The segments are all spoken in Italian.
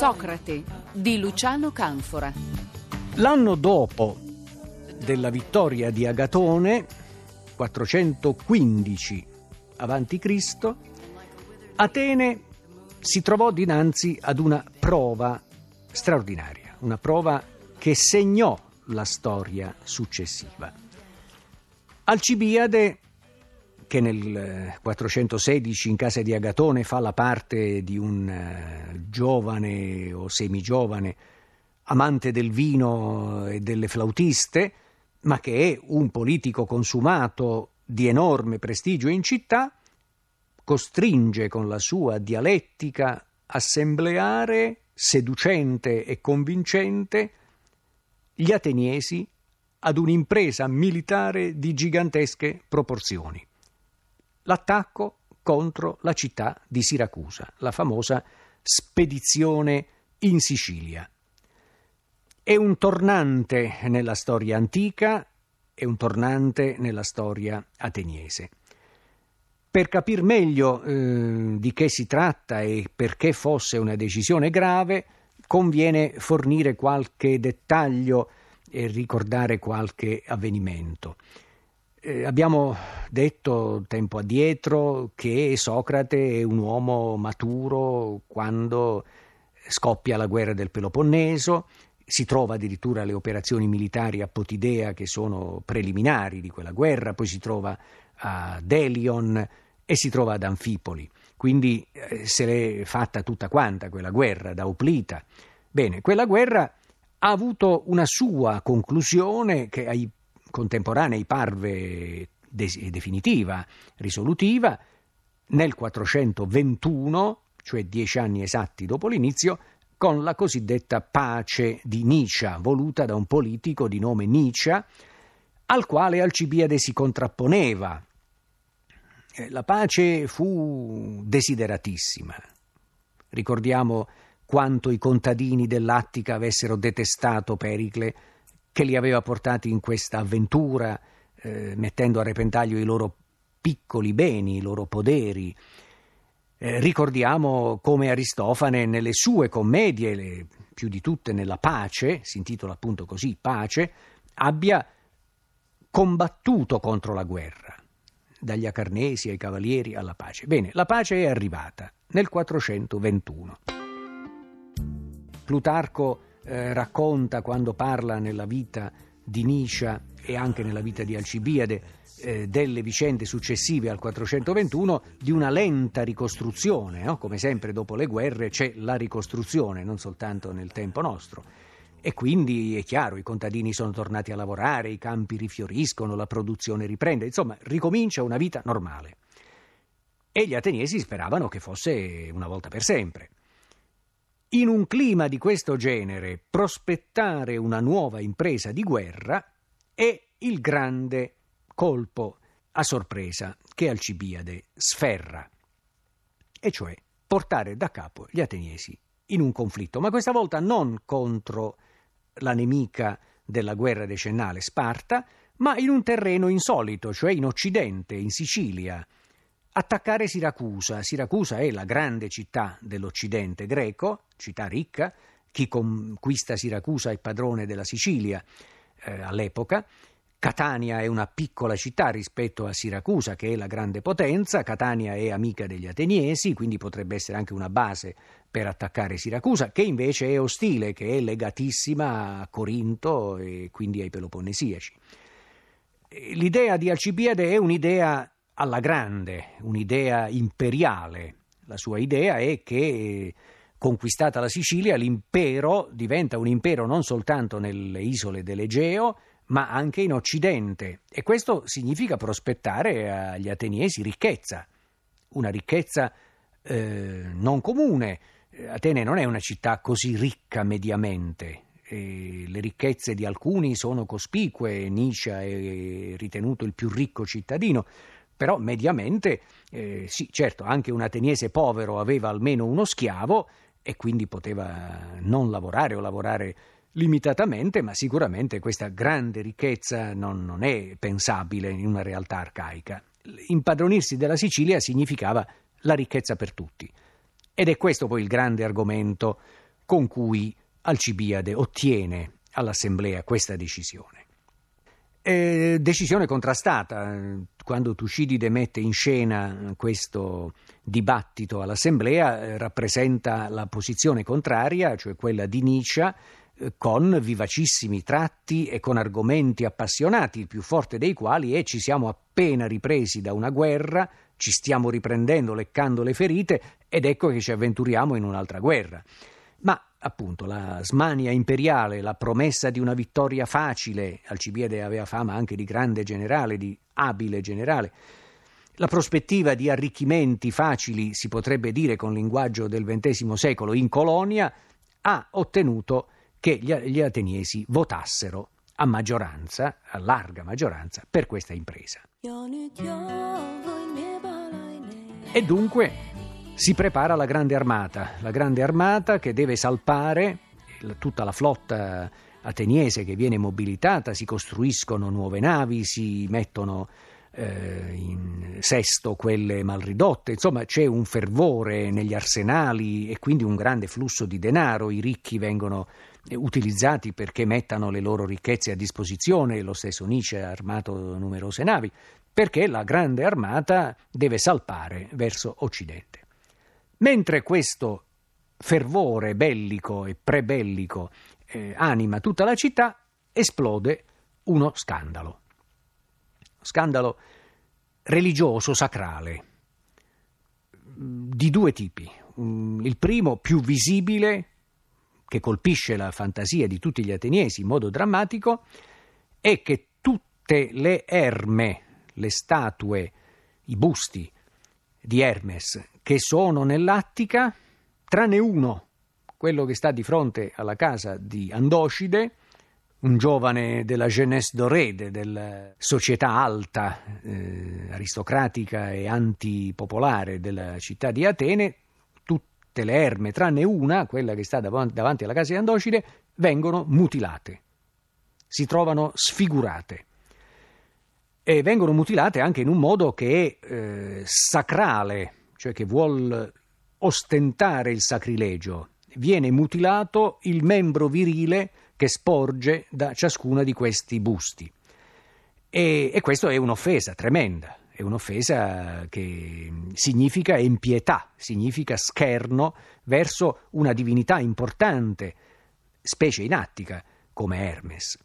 Socrate di Luciano Canfora. L'anno dopo della vittoria di Agatone, 415 a.C., Atene si trovò dinanzi ad una prova straordinaria, una prova che segnò la storia successiva. Alcibiade, che nel 416 in casa di Agatone fa la parte di un eh, giovane o semigiovane amante del vino e delle flautiste, ma che è un politico consumato di enorme prestigio in città, costringe con la sua dialettica assembleare, seducente e convincente, gli ateniesi ad un'impresa militare di gigantesche proporzioni. L'attacco contro la città di Siracusa, la famosa spedizione in Sicilia. È un tornante nella storia antica, è un tornante nella storia ateniese. Per capire meglio eh, di che si tratta e perché fosse una decisione grave, conviene fornire qualche dettaglio e ricordare qualche avvenimento. Eh, abbiamo detto tempo addietro che Socrate è un uomo maturo quando scoppia la guerra del Peloponneso, si trova addirittura alle operazioni militari a Potidea che sono preliminari di quella guerra, poi si trova a Delion e si trova ad Anfipoli. Quindi eh, se l'è fatta tutta quanta quella guerra da Oplita. Bene, quella guerra ha avuto una sua conclusione che ai contemporanei parve de- definitiva, risolutiva, nel 421, cioè dieci anni esatti dopo l'inizio, con la cosiddetta pace di Nicea, voluta da un politico di nome Nicea, al quale Alcibiade si contrapponeva eh, la pace fu desideratissima. Ricordiamo quanto i contadini dell'Attica avessero detestato Pericle, che li aveva portati in questa avventura, eh, mettendo a repentaglio i loro piccoli beni, i loro poderi. Eh, ricordiamo come Aristofane nelle sue commedie, le, più di tutte nella Pace, si intitola appunto così Pace, abbia combattuto contro la guerra dagli Acarnesi ai Cavalieri alla pace. Bene, la pace è arrivata nel 421. Plutarco eh, racconta quando parla nella vita di Nicea e anche nella vita di Alcibiade eh, delle vicende successive al 421 di una lenta ricostruzione, no? come sempre dopo le guerre c'è la ricostruzione, non soltanto nel tempo nostro. E quindi è chiaro, i contadini sono tornati a lavorare, i campi rifioriscono, la produzione riprende, insomma ricomincia una vita normale. E gli ateniesi speravano che fosse una volta per sempre. In un clima di questo genere, prospettare una nuova impresa di guerra è il grande colpo a sorpresa che Alcibiade sferra, e cioè portare da capo gli ateniesi in un conflitto, ma questa volta non contro la nemica della guerra decennale Sparta, ma in un terreno insolito, cioè in Occidente, in Sicilia. Attaccare Siracusa. Siracusa è la grande città dell'Occidente greco, città ricca. Chi conquista Siracusa è padrone della Sicilia eh, all'epoca. Catania è una piccola città rispetto a Siracusa, che è la grande potenza. Catania è amica degli ateniesi, quindi potrebbe essere anche una base per attaccare Siracusa, che invece è ostile, che è legatissima a Corinto e quindi ai Peloponnesiaci. L'idea di Alcibiade è un'idea alla grande, un'idea imperiale. La sua idea è che conquistata la Sicilia, l'impero diventa un impero non soltanto nelle isole dell'Egeo, ma anche in Occidente. E questo significa prospettare agli ateniesi ricchezza, una ricchezza eh, non comune, Atene non è una città così ricca mediamente. E le ricchezze di alcuni sono cospicue, Nietzsche è ritenuto il più ricco cittadino, però mediamente, eh, sì, certo, anche un ateniese povero aveva almeno uno schiavo e quindi poteva non lavorare o lavorare limitatamente, ma sicuramente questa grande ricchezza non, non è pensabile in una realtà arcaica. Impadronirsi della Sicilia significava la ricchezza per tutti. Ed è questo poi il grande argomento con cui Alcibiade ottiene all'Assemblea questa decisione. Eh, decisione contrastata. Quando Tucidide mette in scena questo dibattito all'Assemblea, eh, rappresenta la posizione contraria, cioè quella di Nietzsche, eh, con vivacissimi tratti e con argomenti appassionati, il più forte dei quali è ci siamo appena ripresi da una guerra, ci stiamo riprendendo leccando le ferite ed ecco che ci avventuriamo in un'altra guerra. Ma appunto la smania imperiale, la promessa di una vittoria facile, Alcibiade aveva fama anche di grande generale, di abile generale, la prospettiva di arricchimenti facili, si potrebbe dire con linguaggio del XX secolo, in colonia, ha ottenuto che gli ateniesi votassero a maggioranza, a larga maggioranza, per questa impresa. E dunque si prepara la grande armata, la grande armata che deve salpare tutta la flotta ateniese che viene mobilitata, si costruiscono nuove navi, si mettono eh, in sesto quelle mal ridotte, insomma c'è un fervore negli arsenali e quindi un grande flusso di denaro, i ricchi vengono eh, utilizzati perché mettano le loro ricchezze a disposizione, lo stesso Nietzsche ha armato numerose navi, perché la grande armata deve salpare verso Occidente. Mentre questo fervore bellico e prebellico eh, anima tutta la città, esplode uno scandalo. Scandalo religioso, sacrale, di due tipi. Il primo, più visibile, che colpisce la fantasia di tutti gli ateniesi in modo drammatico, è che tutte le erme, le statue, i busti di Hermes che sono nell'Attica, tranne uno, quello che sta di fronte alla casa di Andocide, un giovane della jeunesse dorée, della società alta, eh, aristocratica e antipopolare della città di Atene, tutte le erme, tranne una, quella che sta davanti, davanti alla casa di Andocide, vengono mutilate, si trovano sfigurate. E vengono mutilate anche in un modo che è eh, sacrale, cioè che vuol ostentare il sacrilegio. Viene mutilato il membro virile che sporge da ciascuna di questi busti. E, e questo è un'offesa tremenda, è un'offesa che significa impietà, significa scherno verso una divinità importante, specie in Attica, come Hermes.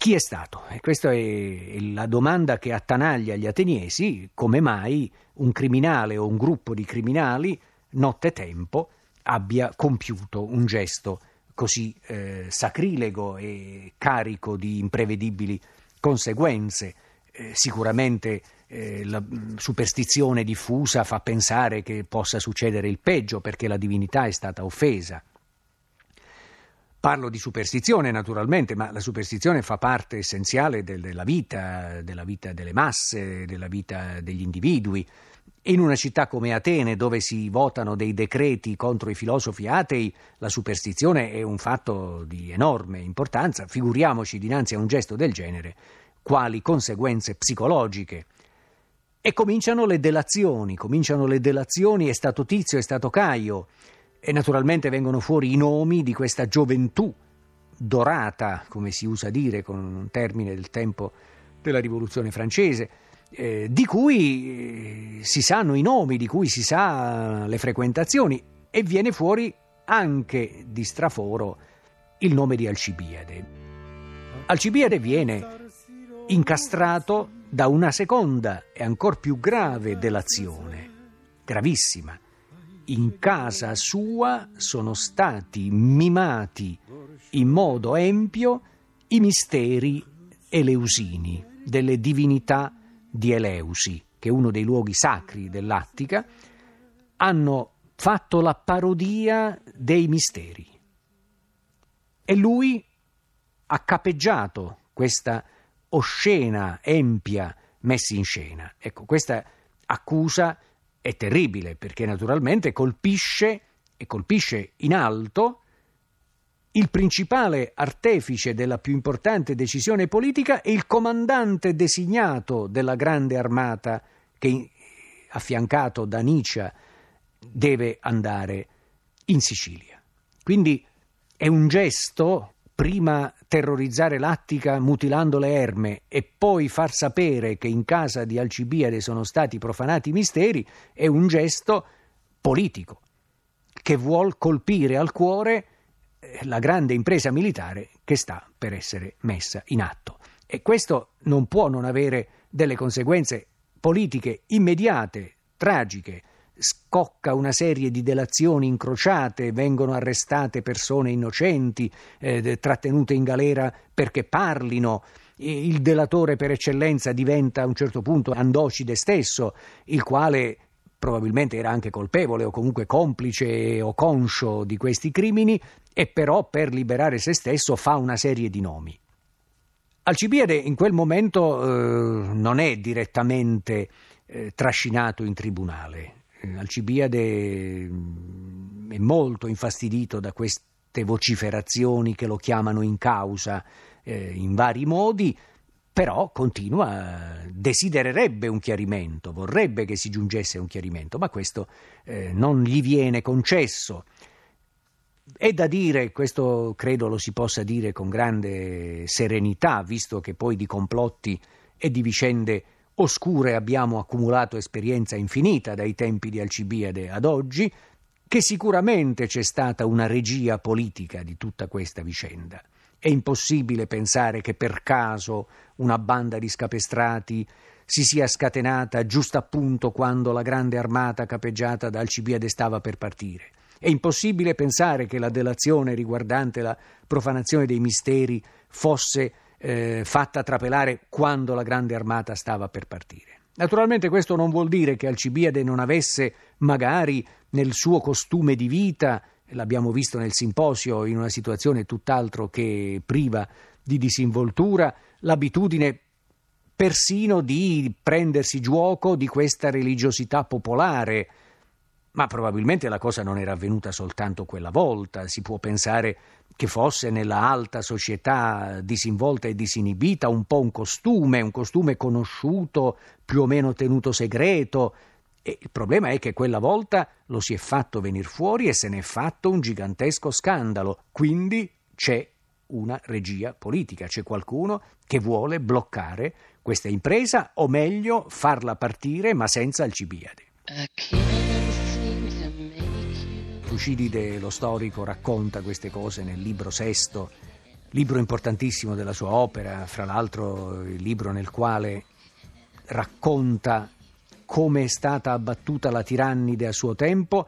Chi è stato? E questa è la domanda che attanaglia gli ateniesi, come mai un criminale o un gruppo di criminali, nottetempo, abbia compiuto un gesto così eh, sacrilego e carico di imprevedibili conseguenze. Eh, sicuramente eh, la superstizione diffusa fa pensare che possa succedere il peggio perché la divinità è stata offesa. Parlo di superstizione naturalmente, ma la superstizione fa parte essenziale del, della vita, della vita delle masse, della vita degli individui. In una città come Atene, dove si votano dei decreti contro i filosofi atei, la superstizione è un fatto di enorme importanza. Figuriamoci dinanzi a un gesto del genere quali conseguenze psicologiche. E cominciano le delazioni, cominciano le delazioni, è stato Tizio, è stato Caio. E naturalmente vengono fuori i nomi di questa gioventù dorata, come si usa dire con un termine del tempo della rivoluzione francese, eh, di cui eh, si sanno i nomi, di cui si sa le frequentazioni e viene fuori anche di straforo il nome di Alcibiade. Alcibiade viene incastrato da una seconda e ancora più grave delazione, gravissima in casa sua sono stati mimati in modo empio i misteri eleusini, delle divinità di Eleusi, che è uno dei luoghi sacri dell'Attica, hanno fatto la parodia dei misteri. E lui ha capeggiato questa oscena, empia messa in scena. Ecco, questa accusa è terribile perché naturalmente colpisce e colpisce in alto il principale artefice della più importante decisione politica e il comandante designato della grande armata che, affiancato da Nietzsche, deve andare in Sicilia. Quindi è un gesto, prima terrorizzare l'Attica mutilando le erme e poi far sapere che in casa di Alcibiade sono stati profanati i misteri, è un gesto politico che vuol colpire al cuore eh, la grande impresa militare che sta per essere messa in atto. E questo non può non avere delle conseguenze politiche immediate, tragiche. Scocca una serie di delazioni incrociate, vengono arrestate persone innocenti, eh, trattenute in galera perché parlino. Il delatore per eccellenza diventa a un certo punto Andocide stesso, il quale probabilmente era anche colpevole o comunque complice o conscio di questi crimini e però per liberare se stesso fa una serie di nomi. Alcibiade in quel momento eh, non è direttamente eh, trascinato in tribunale. Eh, Alcibiade mm, è molto infastidito da queste vociferazioni che lo chiamano in causa eh, in vari modi, però continua, desidererebbe un chiarimento, vorrebbe che si giungesse a un chiarimento, ma questo eh, non gli viene concesso. È da dire, questo credo lo si possa dire con grande serenità, visto che poi di complotti e di vicende oscure abbiamo accumulato esperienza infinita dai tempi di Alcibiade ad oggi, che sicuramente c'è stata una regia politica di tutta questa vicenda. È impossibile pensare che per caso una banda di scapestrati si sia scatenata giusto appunto quando la grande armata capeggiata da Alcibiade stava per partire. È impossibile pensare che la delazione riguardante la profanazione dei misteri fosse eh, fatta trapelare quando la grande armata stava per partire. Naturalmente questo non vuol dire che Alcibiade non avesse magari nel suo costume di vita l'abbiamo visto nel simposio in una situazione tutt'altro che priva di disinvoltura, l'abitudine persino di prendersi giuoco di questa religiosità popolare. Ma probabilmente la cosa non era avvenuta soltanto quella volta, si può pensare che fosse nella alta società disinvolta e disinibita un po' un costume, un costume conosciuto, più o meno tenuto segreto, e il problema è che quella volta lo si è fatto venire fuori e se ne è fatto un gigantesco scandalo. Quindi c'è una regia politica, c'è qualcuno che vuole bloccare questa impresa o meglio farla partire ma senza Alcibiade. Tucidide, lo storico, racconta queste cose nel libro sesto, libro importantissimo della sua opera, fra l'altro il libro nel quale racconta come è stata abbattuta la tirannide a suo tempo,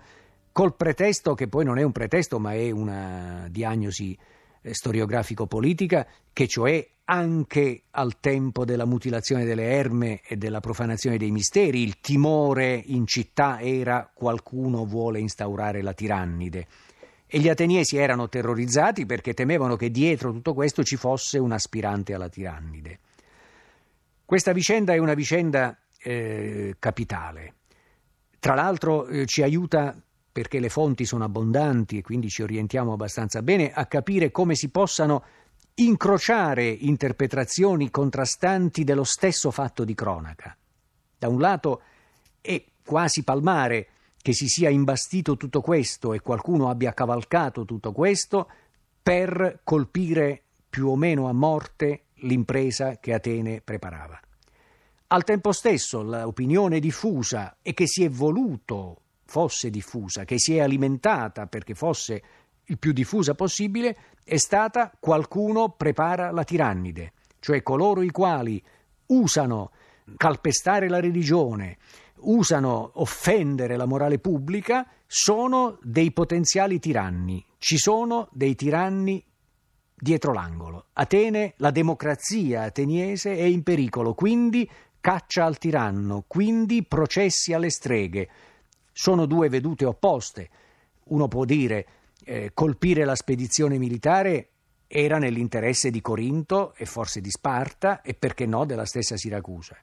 col pretesto che poi non è un pretesto ma è una diagnosi eh, storiografico-politica, che cioè anche al tempo della mutilazione delle erme e della profanazione dei misteri, il timore in città era qualcuno vuole instaurare la tirannide. E gli ateniesi erano terrorizzati perché temevano che dietro tutto questo ci fosse un aspirante alla tirannide. Questa vicenda è una vicenda eh, capitale. Tra l'altro eh, ci aiuta perché le fonti sono abbondanti e quindi ci orientiamo abbastanza bene a capire come si possano incrociare interpretazioni contrastanti dello stesso fatto di cronaca. Da un lato è quasi palmare che si sia imbastito tutto questo e qualcuno abbia cavalcato tutto questo per colpire più o meno a morte l'impresa che Atene preparava. Al tempo stesso l'opinione diffusa e che si è voluto fosse diffusa, che si è alimentata perché fosse il più diffusa possibile, è stata qualcuno prepara la tirannide, cioè coloro i quali usano calpestare la religione, usano offendere la morale pubblica, sono dei potenziali tiranni. Ci sono dei tiranni dietro l'angolo. Atene, la democrazia ateniese è in pericolo, quindi caccia al tiranno, quindi processi alle streghe. sono due vedute opposte. Uno può dire eh, colpire la spedizione militare era nell'interesse di Corinto e forse di Sparta e perché no della stessa Siracusa.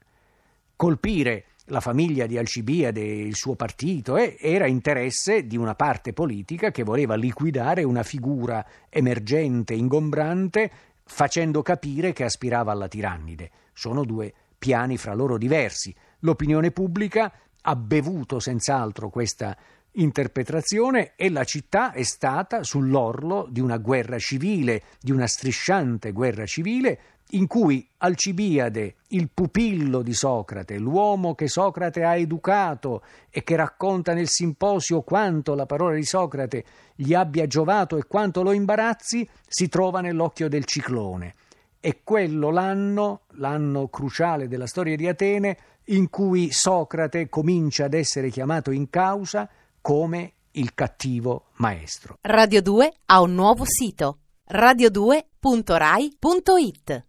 Colpire la famiglia di Alcibiade e il suo partito eh, era interesse di una parte politica che voleva liquidare una figura emergente, ingombrante, facendo capire che aspirava alla tirannide. Sono due piani fra loro diversi. L'opinione pubblica ha bevuto senz'altro questa interpretazione e la città è stata sull'orlo di una guerra civile, di una strisciante guerra civile, in cui Alcibiade, il pupillo di Socrate, l'uomo che Socrate ha educato e che racconta nel simposio quanto la parola di Socrate gli abbia giovato e quanto lo imbarazzi, si trova nell'occhio del ciclone. È quello l'anno, l'anno cruciale della storia di Atene, in cui Socrate comincia ad essere chiamato in causa come il cattivo maestro. Radio 2 ha un nuovo sito radio2.rai.it